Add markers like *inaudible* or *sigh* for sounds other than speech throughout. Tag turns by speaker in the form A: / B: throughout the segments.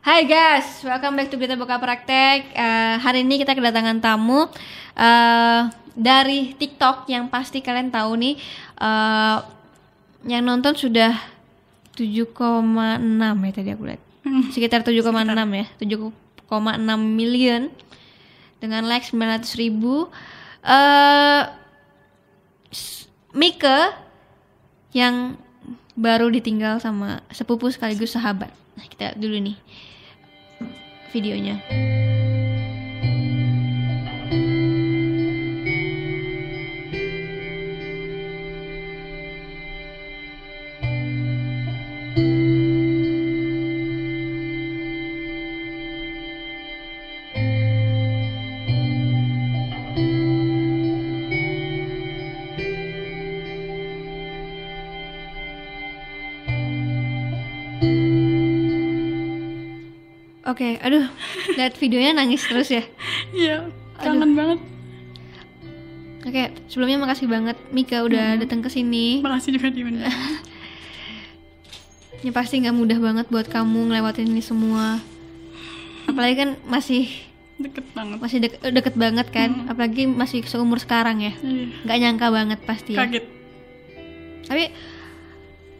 A: Hai guys, welcome back to Berita Buka Praktek. Eh, hari ini kita kedatangan tamu eh, dari TikTok yang pasti kalian tahu nih. eh, yang nonton sudah 7,6 ya tadi aku lihat. Sekitar 7,6 ya, 7,6 million dengan like 900 ribu. Eh, s- Mika yang baru ditinggal sama sepupu sekaligus sahabat. Nah, kita dulu nih videonya. Oke, aduh, lihat videonya nangis terus ya.
B: Iya, kangen banget.
A: Oke, sebelumnya makasih banget Mika udah datang ke sini.
B: Makasih juga diundang. *laughs*
A: Ini pasti nggak mudah banget buat kamu ngelewatin ini semua. Apalagi kan masih
B: Deket banget.
A: masih deket, deket banget kan, apalagi masih seumur sekarang ya.
B: Iya,
A: Nggak nyangka banget pasti ya.
B: kaget.
A: Tapi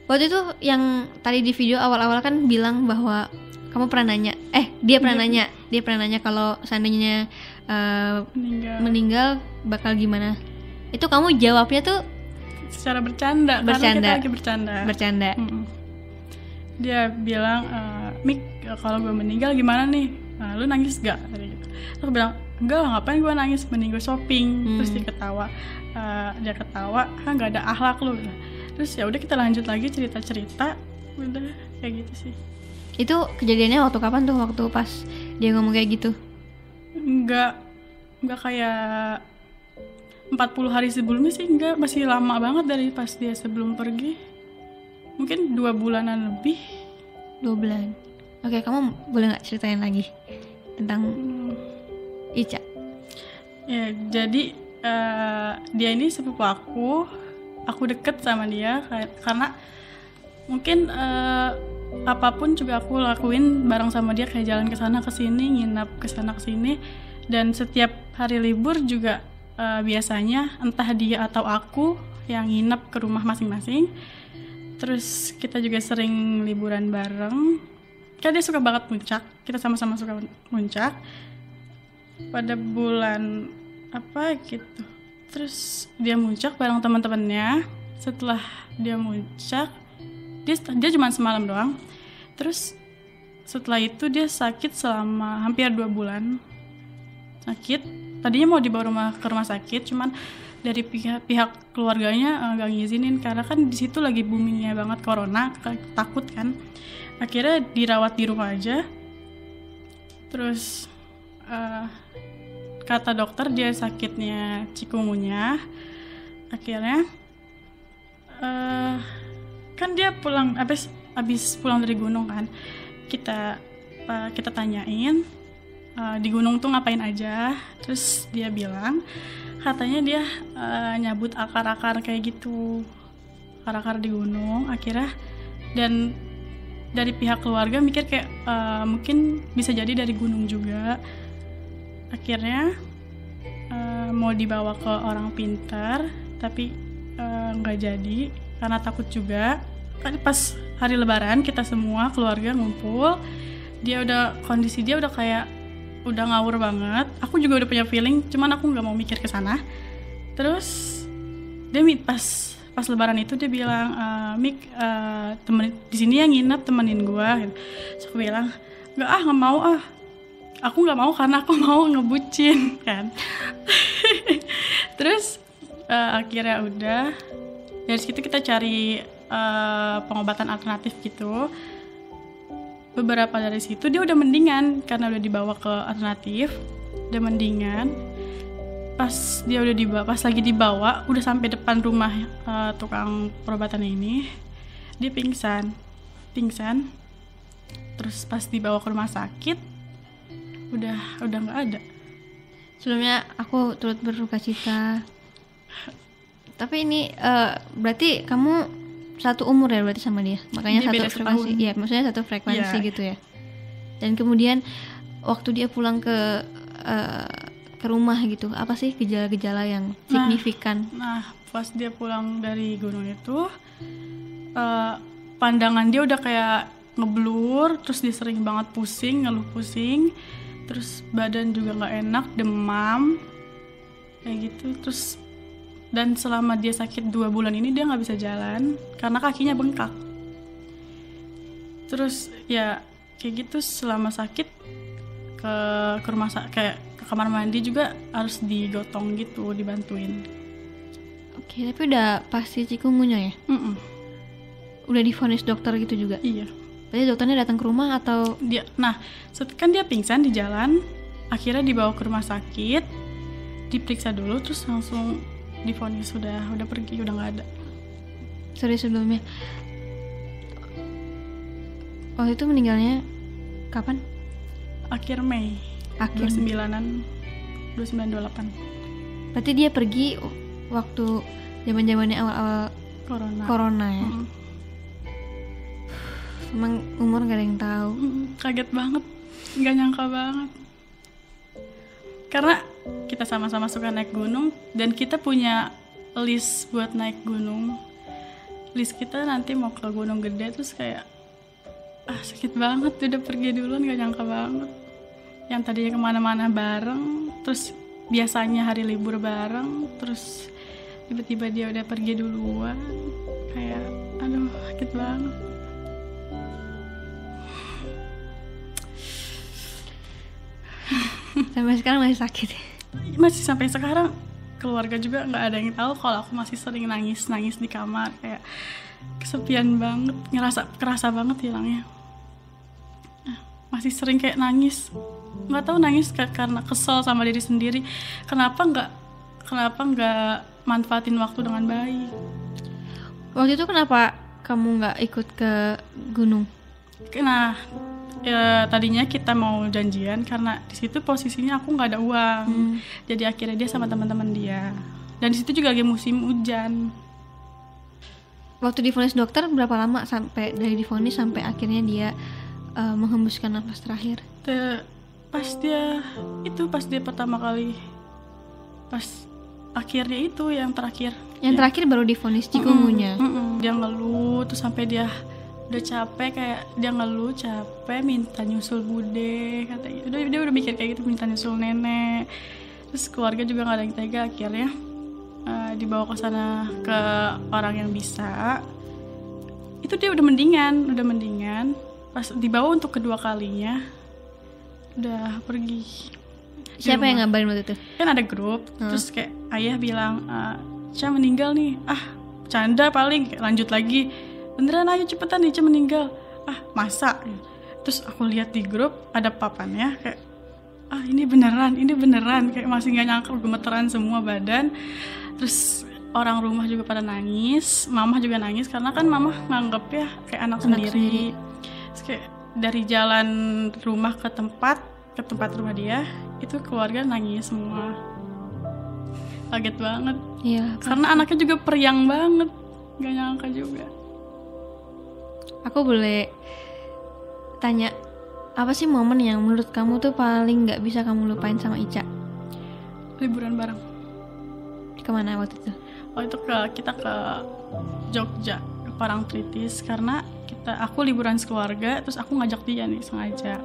A: waktu itu yang tadi di video awal-awal kan bilang bahwa kamu pernah nanya, eh dia pernah nanya, dia pernah nanya kalau seandainya eh,
B: Meninggal.
A: meninggal bakal gimana? Itu kamu jawabnya tuh
B: Secara bercanda,
A: Bercanda.
B: karena kita lagi bercanda.
A: bercanda.
B: Mm-mm. Dia bilang, eh, Mik, kalau gue meninggal gimana nih? Nah, lu nangis gak? Tadi gitu. Aku bilang, enggak lah, ngapain gue nangis? Mending gue shopping.
A: Hmm.
B: Terus dia ketawa. Eh, dia ketawa, kan gak ada akhlak lu. Terus ya udah kita lanjut lagi cerita-cerita. Udah kayak gitu sih.
A: Itu kejadiannya waktu kapan tuh? Waktu pas dia ngomong kayak gitu.
B: Enggak enggak kayak 40 hari sebelumnya sih enggak masih lama banget dari pas dia sebelum pergi mungkin dua bulanan lebih
A: Dua bulan. Oke, kamu boleh nggak ceritain lagi tentang
B: Hmm,
A: Ica?
B: ya jadi eh, dia ini sepupu aku aku deket sama dia karena mungkin eh, apa pun juga aku lakuin bareng sama dia kayak jalan ke sana ke sini nginap ke sana ke sini. Dan setiap hari libur juga eh, biasanya entah dia atau aku yang nginap ke rumah masing-masing. Terus kita juga sering liburan bareng. Kan dia suka banget puncak kita sama-sama suka puncak pada bulan apa gitu. Terus dia muncak bareng teman-temannya. Setelah dia muncak dia dia cuma semalam doang. Terus setelah itu dia sakit selama hampir dua bulan. Sakit. Tadinya mau dibawa rumah ke rumah sakit cuman dari pihak pihak keluarganya eh, nggak ngizinin karena kan di situ lagi boomingnya banget corona takut kan. Akhirnya dirawat di rumah aja. Terus eh, kata dokter dia sakitnya cikungunya. Akhirnya eh kan dia pulang abis abis pulang dari gunung kan. Kita eh, kita tanyain eh, di gunung tuh ngapain aja. Terus dia bilang katanya dia eh, nyabut akar-akar kayak gitu. Akar-akar di gunung akhirnya. Dan dari pihak keluarga mikir kayak eh, mungkin bisa jadi dari gunung juga. Akhirnya eh, mau dibawa ke orang pintar tapi nggak jadi karena takut juga. Kan pas hari lebaran kita semua keluarga ngumpul dia udah kondisi dia udah kayak udah ngawur banget. Aku juga udah punya feeling cuman aku nggak mau mikir ke sana. Terus dia pas pas lebaran itu dia bilang "Eh, Mik eh, temen di sini yang nginep temenin gitu. Terus aku bilang nggak ah nggak mau ah. Aku nggak mau karena aku *laughs* mau ngebucin kan. *laughs* Terus eh, akhirnya udah dari situ kita cari eh, pengobatan alternatif gitu. Beberapa dari situ dia udah mendingan karena udah dibawa ke alternatif udah mendingan. Pas dia udah dibawa pas lagi dibawa udah sampai depan rumah eh, tukang pengobatan ini dia pingsan pingsan. Terus pas dibawa ke rumah sakit udah udah nggak ada.
A: Sebelumnya aku turut berduka cita. Tapi ini eh, berarti kamu satu umur ya berarti sama dia. Makanya
B: Dia
A: satu frekuensi. Iya, maksudnya satu frekuensi
B: Iya.
A: gitu ya. dan kemudian waktu dia pulang ke eh, ke rumah gitu apa sih gejala-gejala yang signifikan
B: Nah, pas dia pulang dari gunung itu, eh, pandangan dia udah kayak ngeblur, terus dia sering banget pusing, ngeluh pusing, terus badan juga nggak enak, demam, kayak gitu. Terus dan selama dia sakit dua bulan ini dia nggak bisa jalan karena kakinya bengkak. Terus ya kayak gitu selama sakit ke ke rumah kayak ke kamar mandi juga harus digotong gitu, dibantuin.
A: oke tapi udah pasti cikungunya ya
B: Mm-mm.
A: udah divonis dokter gitu juga
B: Iya.
A: berarti dokternya datang ke rumah atau
B: Dia nah, kan dia pingsan di jalan, akhirnya dibawa ke rumah sakit, diperiksa dulu terus langsung divonis sudah udah pergi, udah nggak ada.
A: sorry sebelumnya. Waktu itu meninggalnya kapan?
B: Akhir Mei.
A: Akhir
B: 29-an 2928
A: berarti dia pergi waktu zaman zamannya awal-awal
B: corona.
A: corona ya?
B: Mm-mm.
A: emang umur gak ada yang tahu.
B: Kaget banget, nggak nyangka banget. Karena kita sama-sama suka naik gunung dan kita punya list buat naik gunung. List kita nanti mau ke Gunung Gede terus kayak ah sakit banget udah pergi duluan nggak nyangka banget. Yang tadinya ke mana-mana bareng, terus biasanya hari libur bareng, terus tiba-tiba dia udah pergi duluan. Kayak aduh sakit banget.
A: sampai sekarang masih sakit
B: masih sampai sekarang keluarga juga nggak ada yang tahu kalau aku masih sering nangis nangis di kamar kayak kesepian banget ngerasa kerasa banget hilangnya. Ah, masih sering kayak nangis. Nggak tahu nangis kayak karena kesel sama diri sendiri. Kenapa nggak kenapa nggak manfaatin waktu dengan baik?
A: Waktu itu kenapa kamu nggak ikut ke gunung?
B: Nah ya, tadinya kita mau janjian karena di situ posisinya aku nggak ada uang.
A: Hmm.
B: jadi akhirnya dia sama teman-teman dia. Dan di situ juga lagi musim hujan.
A: Waktu divonis dokter berapa lama sampai dari divonis sampai akhirnya dia eh, menghembuskan nafas terakhir?
B: Te- pas dia itu pas dia pertama kali pas akhirnya itu yang terakhir.
A: Yang terakhir baru divonis cikungunya
B: Mm-mm. dia ngeluh terus sampai dia udah capek kayak dia ngeluh capek minta nyusul bude kata gitu. Udah dia udah mikir kayak gitu minta nyusul nenek. Terus keluarga juga nggak ada yang tega akhirnya eh, dibawa ke sana ke orang yang bisa. Itu dia udah mendingan udah mendingan. Pas dibawa untuk kedua kalinya udah pergi.
A: Siapa yang ngabarin waktu itu?
B: Kan ada grup. Terus kayak ayah bilang eh, Ca meninggal nih. Ah canda paling lanjut lagi beneran ayo cepetan nih Ca meninggal. Ah masa? Terus aku lihat di grup ada papannya kayak ah ini beneran ini beneran. Kayak masih nggak nyangka gemeteran semua badan. Terus orang rumah juga pada nangis mama juga nangis karena kan mama nganggep ya kayak anak,
A: Anak
B: sendiri. Terus kayak dari jalan rumah ke tempat ke tempat rumah dia itu keluarga nangis semua. Kaget banget.
A: Iya
B: karena anaknya juga periang banget gak nyangka juga
A: aku boleh tanya apa sih momen yang menurut kamu tuh paling nggak bisa kamu lupain sama Ica?
B: Liburan bareng.
A: Ke mana waktu itu?
B: Waktu itu ke kita ke Jogja ke Parangtritis karena kita aku liburan sekeluarga terus aku ngajak dia nih sengaja.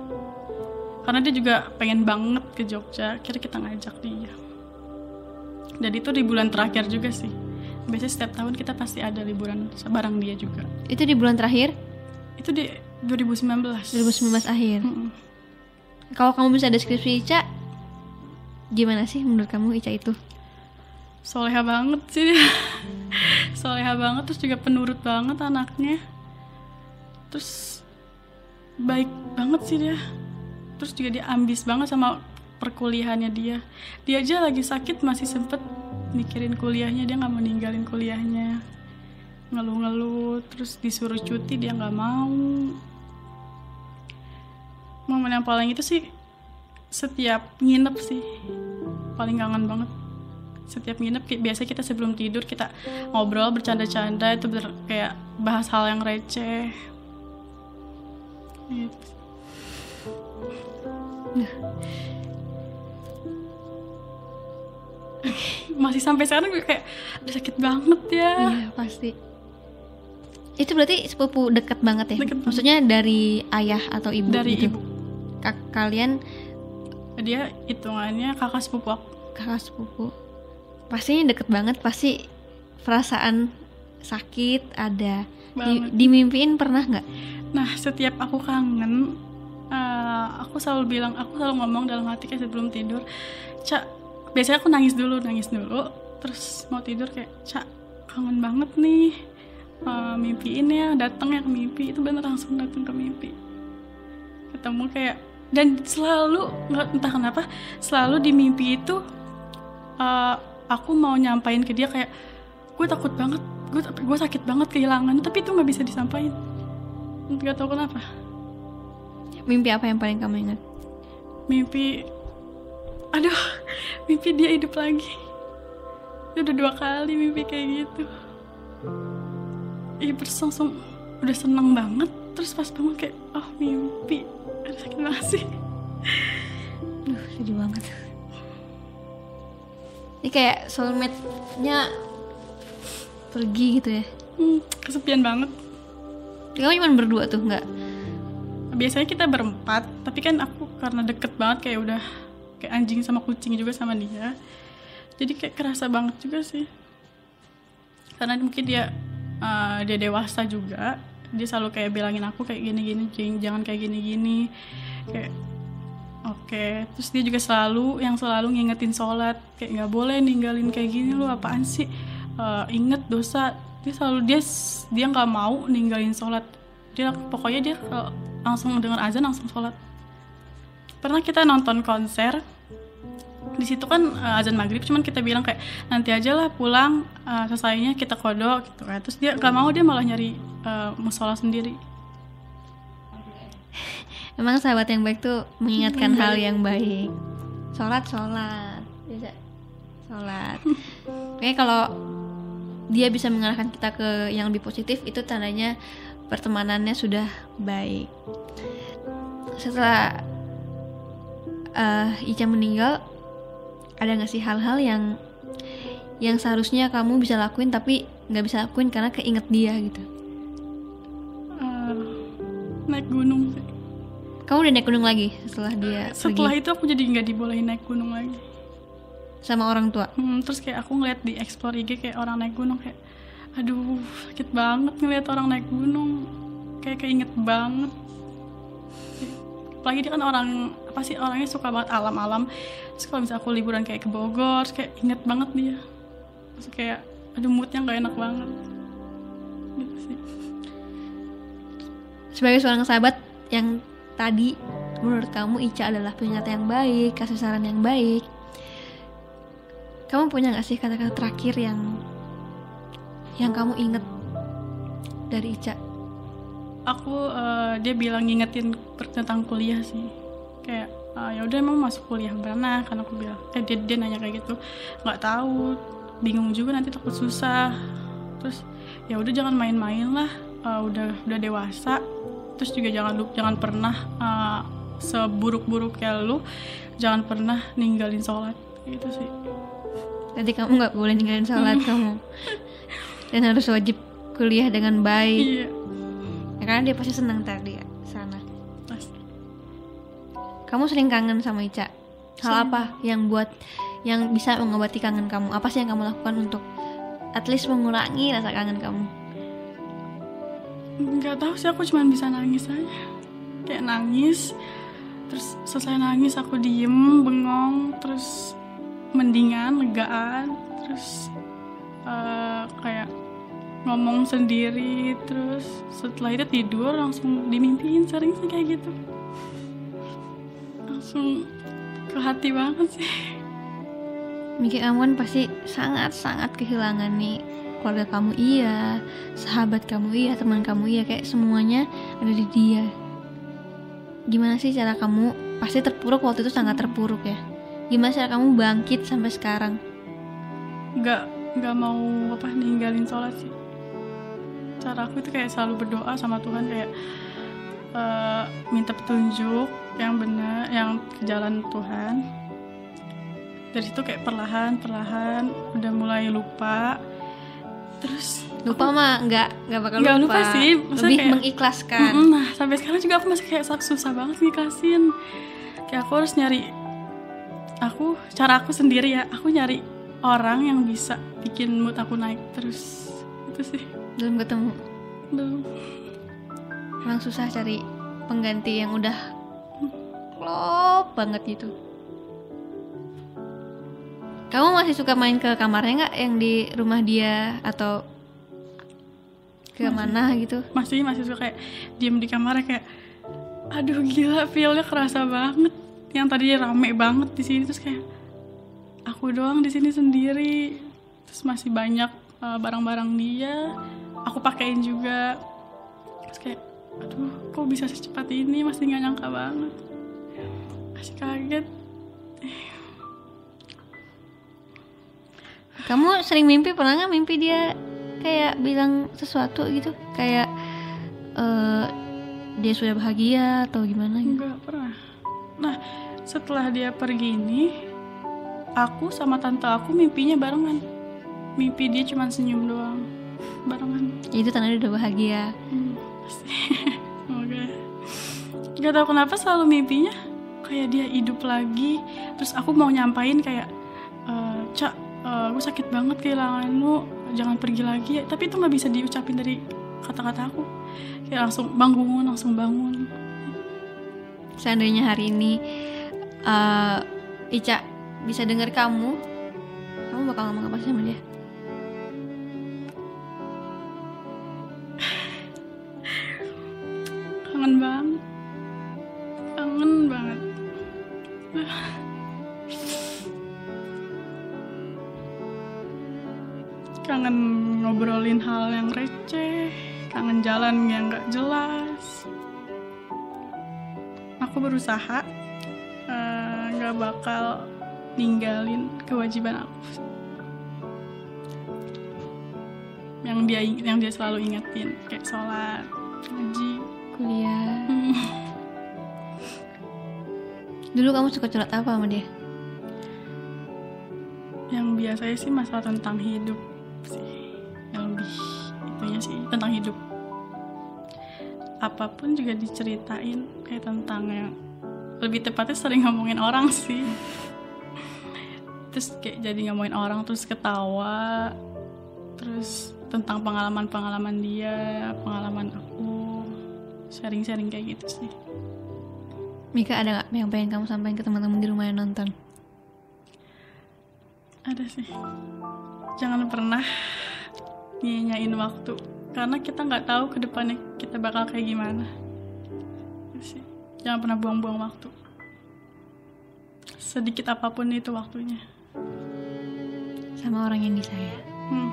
B: Karena dia juga pengen banget ke Jogja kira kita ngajak dia. Dan itu di bulan terakhir juga sih biasanya setiap tahun kita pasti ada liburan bareng dia juga.
A: Itu di bulan terakhir?
B: Itu di 2019
A: 2019 akhir.
B: Mm-mm.
A: kalau kamu bisa deskripsi Ica gimana sih menurut kamu Ica itu?
B: Soleha banget sih. Dia *laughs* soleha banget terus juga penurut banget anaknya. Terus baik banget sih dia. Terus juga dia ambis banget sama perkuliahannya dia. Dia aja lagi sakit masih sempet mikirin kuliahnya dia nggak mau ninggalin kuliahnya. Ngeluh-ngeluh terus disuruh cuti dia nggak mau. Momen yang paling itu sih setiap nginep sih. Paling kangen banget. Setiap nginep biasa kita sebelum tidur kita ngobrol bercanda-canda itu bener kayak bahas hal yang receh. Gitu. *laughs* masih sampai sekarang gue kayak udah sakit banget ya
A: Iya pasti. Itu berarti sepupu deket banget ya?
B: Deket banget.
A: Maksudnya dari ayah atau ibu
B: dari
A: gitu?
B: ibu
A: Kak- kalian
B: dia hitungannya kakak sepupu aku
A: kakak sepupu. Pastinya deket banget, pasti perasaan sakit ada. Di,
B: banget
A: dimimpiin pernah nggak?
B: nah setiap aku kangen eh, aku selalu bilang aku selalu ngomong dalam hati kayak sebelum tidur cak biasanya aku nangis dulu nangis dulu. Terus mau tidur kayak cak kangen banget nih. Eh, mimpiin ya datang ya ke mimpi. Itu bener langsung datang ke mimpi. Ketemu kayak dan selalu nggak entah kenapa selalu di mimpi itu eh, aku mau nyampain ke dia kayak gue takut banget gue gue sakit banget kehilangan. Tapi itu nggak bisa disampaikan. Nggak tahu kenapa.
A: Mimpi apa yang paling kamu ingat?
B: mimpi aduh mimpi dia hidup lagi udah dua kali mimpi kayak gitu Iya terus langsung udah seneng banget terus pas bangun kayak oh mimpi aduh sakit banget sih
A: Duh, sedih banget. Ini kayak soulmate-nya pergi gitu ya.
B: hmm, kesepian banget
A: Kamu cuma berdua tuh, nggak?
B: biasanya kita berempat tapi kan aku karena deket banget kayak udah kayak anjing sama kucing juga sama dia. Jadi kayak kerasa banget juga sih. Karena mungkin dia uh, dia dewasa juga. Dia selalu kayak bilangin aku kayak gini gini Jing, jangan kayak gini gini kayak oke. Terus dia juga selalu yang selalu ngingetin sholat. Kayak nggak boleh ninggalin kayak gini lu apaan sih? Uh, inget dosa. Dia selalu dia dia nggak mau ninggalin sholat. Dia pokoknya dia langsung dengar azan langsung sholat pernah kita nonton konser di situ kan uh, azan maghrib cuman kita bilang kayak nanti aja lah pulang uh, selesainya kita kodok gitu kan terus dia gak mau dia malah nyari uh, musola sendiri *laughs*
A: Emang sahabat yang baik tuh mengingatkan hal yang baik. Sholat, sholat. Bisa. Sholat. *laughs* Kayaknya kalau dia bisa mengarahkan kita ke yang lebih positif, itu tandanya pertemanannya sudah baik. Setelah eh, Ica meninggal, ada nggak sih hal-hal yang yang seharusnya kamu bisa lakuin tapi nggak bisa lakuin karena keinget dia gitu.
B: Uh, naik gunung sih.
A: Kamu udah naik gunung lagi setelah dia
B: setelah
A: pergi
B: itu aku jadi nggak dibolehin naik gunung lagi
A: sama orang tua.
B: Hmm, terus kayak aku ngeliat di explore IG kayak orang naik gunung kayak aduh sakit banget ngeliat orang naik gunung kayak keinget banget apalagi dia kan orang apa sih? Orangnya suka banget alam-alam. Terus kalau misalnya aku liburan kayak ke Bogor kayak inget banget dia. Terus kayak aduh moodnya nggak enak banget. Gitu sih.
A: Sebagai seorang sahabat yang tadi menurut kamu Ica adalah pengingat yang baik, kasih saran yang baik. Kamu punya gak sih kata-kata terakhir yang yang kamu inget dari Ica?
B: aku eh, dia bilang ngingetin tentang kuliah sih kayak "Ah, ya udah emang masuk kuliah mana kan aku bilang eh dia, dia nanya kayak gitu. Nggak tahu bingung juga nanti takut susah. Terus ya udah jangan main-main lah. Eh, udah udah dewasa. Terus juga jangan lu jangan pernah eh, seburuk-buruk kayak lu jangan pernah ninggalin sholat. Gitu sih.
A: Nanti kamu nggak boleh ninggalin sholat *laughs* kamu. Dan harus wajib kuliah dengan baik.
B: iya.
A: Ya, karena dia pasti senang tadi Kamu sering kangen sama Ica. Hal
B: Sering.
A: apa yang buat yang bisa mengobati kangen kamu? Apa sih yang kamu lakukan untuk at least mengurangi rasa kangen kamu?
B: nggak tahu sih aku cuma bisa nangis aja kayak nangis terus selesai nangis aku diem bengong terus mendingan legaan terus eh, kayak ngomong sendiri terus setelah itu tidur langsung dimimpiin sering sih kayak gitu langsung ke hati banget sih
A: Mikir kamu kan pasti sangat-sangat kehilangan nih keluarga kamu iya, sahabat kamu iya, teman kamu iya, kayak semuanya ada di dia. Gimana sih cara kamu pasti terpuruk waktu itu sangat terpuruk ya? Gimana cara kamu bangkit sampai sekarang?
B: nggak nggak mau apa ninggalin sholat sih cara aku itu kayak selalu berdoa sama Tuhan kayak eh, minta petunjuk yang benar yang jalan Tuhan. Dari situ kayak perlahan perlahan udah mulai lupa. Terus
A: lupa mah nggak nggak bakal
B: Nggak
A: lupa,
B: lupa. sih, maksudnya
A: lebih
B: kayak-
A: mengikhlaskan.
B: Nah sampai sekarang juga aku masih kayak susah banget ngikhlasin. Kayak aku harus nyari aku cara aku sendiri ya. Aku nyari orang yang bisa bikin mood aku naik terus. Itu sih.
A: Belum ketemu.
B: Belum.
A: Emang susah cari pengganti yang udah klop banget gitu. Kamu masih suka main ke kamarnya nggak? Yang di rumah dia atau ke
B: Masih.
A: mana gitu?
B: Masih masih suka kayak diem di kamar kayak aduh gila feelnya kerasa banget. Yang tadi rame banget di sini terus kayak aku doang di sini sendiri. Terus masih banyak uh, barang-barang dia aku pakein juga. Terus kayak aduh kok bisa secepat ini? Masih nggak nyangka banget kaget
A: kamu sering mimpi pernah nggak mimpi dia kayak bilang sesuatu gitu kayak eh, dia sudah bahagia atau gimana gitu
B: Enggak pernah. Nah, setelah dia pergi ini, aku sama tante aku mimpinya barengan. Mimpi dia cuma senyum doang, barengan.
A: Ya, itu tanda dia udah bahagia
B: Hmm, pasti. *laughs* Semoga. Gak tau kenapa selalu mimpinya kayak dia hidup lagi. Terus aku mau nyampain kayak, "Eh, cak, eh, gue sakit banget kehilanganmu, jangan pergi lagi. Tapi itu nggak bisa diucapin dari kata-kata aku. Kayak langsung bangun, langsung bangun.
A: seandainya hari ini eh, Ica bisa dengar kamu kamu bakal ngomong apa sih sama dia
B: kangen ngobrolin hal yang receh kangen jalan yang gak jelas. Aku berusaha eh, gak bakal ninggalin kewajiban aku. Yang dia yang dia selalu ingetin kayak sholat ngaji
A: kuliah.
B: Hmm.
A: Dulu kamu suka curhat apa sama dia?
B: Yang biasanya sih masalah tentang hidup sih. Yang lebih itunya sih tentang hidup. Apa pun juga diceritain kayak tentang yang lebih tepatnya sering ngomongin orang sih. Terus kayak jadi ngomongin orang terus ketawa terus tentang pengalaman-pengalaman dia pengalaman aku. Sharing-sharing kayak gitu sih
A: Mika ada nggak yang pengen kamu sampaikan ke teman-teman di rumah yang nonton?
B: Ada sih. Jangan pernah nyanyain waktu. Karena kita nggak tahu ke depannya kita bakal kayak gimana. Sih. Jangan pernah buang-buang waktu. Sedikit apa pun itu waktunya.
A: Sama orang yang disayang.
B: Hmm,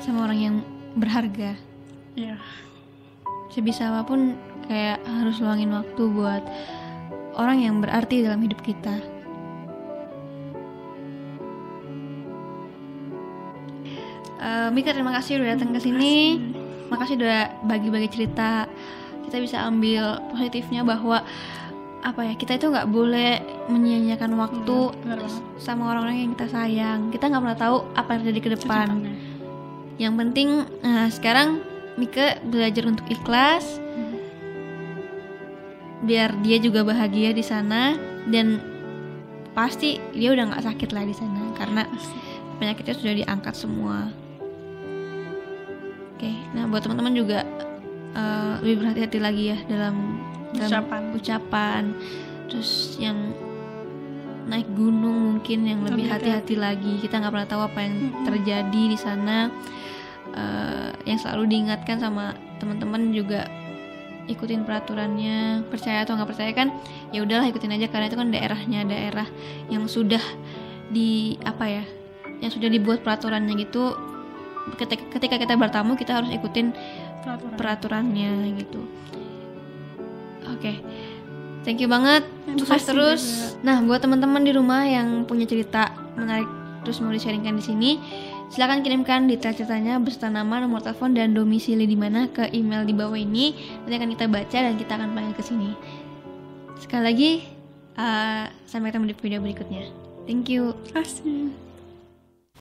A: sama orang yang berharga.
B: Ya
A: sebisa apa pun kayak harus luangin waktu buat orang yang berarti dalam hidup kita. Eh, Mika terima kasih udah datang ke sini. makasih udah bagi-bagi cerita. Kita bisa ambil positifnya bahwa apa ya kita itu nggak boleh menyia-nyiakan waktu
B: Iya, benar banget.
A: sama orang-orang yang kita sayang. Kita nggak pernah tahu apa yang terjadi ke depan. yang penting nah, sekarang Mika belajar untuk ikhlas. Biar dia juga bahagia di sana dan pasti dia udah nggak sakit lah di sana karena penyakitnya sudah diangkat semua. Oke, nah buat teman-teman juga eh, lebih berhati-hati lagi ya dalam, dalam
B: Ucapan.
A: ucapan. Terus yang naik gunung mungkin yang lebih hati-hati lagi. Kita nggak pernah tahu apa yang terjadi di sana. Eh, yang selalu diingatkan sama teman-teman juga ikutin peraturannya percaya atau nggak percaya kan ya udahlah ikutin aja karena itu kan daerahnya daerah yang sudah di apa ya yang sudah dibuat peraturannya gitu ketika, ketika kita bertamu kita harus ikutin
B: Peraturan.
A: peraturannya gitu oke thank you banget sukses terus
B: juga.
A: nah buat teman-teman di rumah yang punya cerita menarik terus mau di sharingkan di sini Silakan kirimkan detail ceritanya beserta nama, nomor telepon dan domisili di mana ke email di bawah ini. Nanti akan kita baca dan kita akan panggil ke sini. Sekali lagi, uh, sampai ketemu di video berikutnya. Thank you.
B: Terima kasih.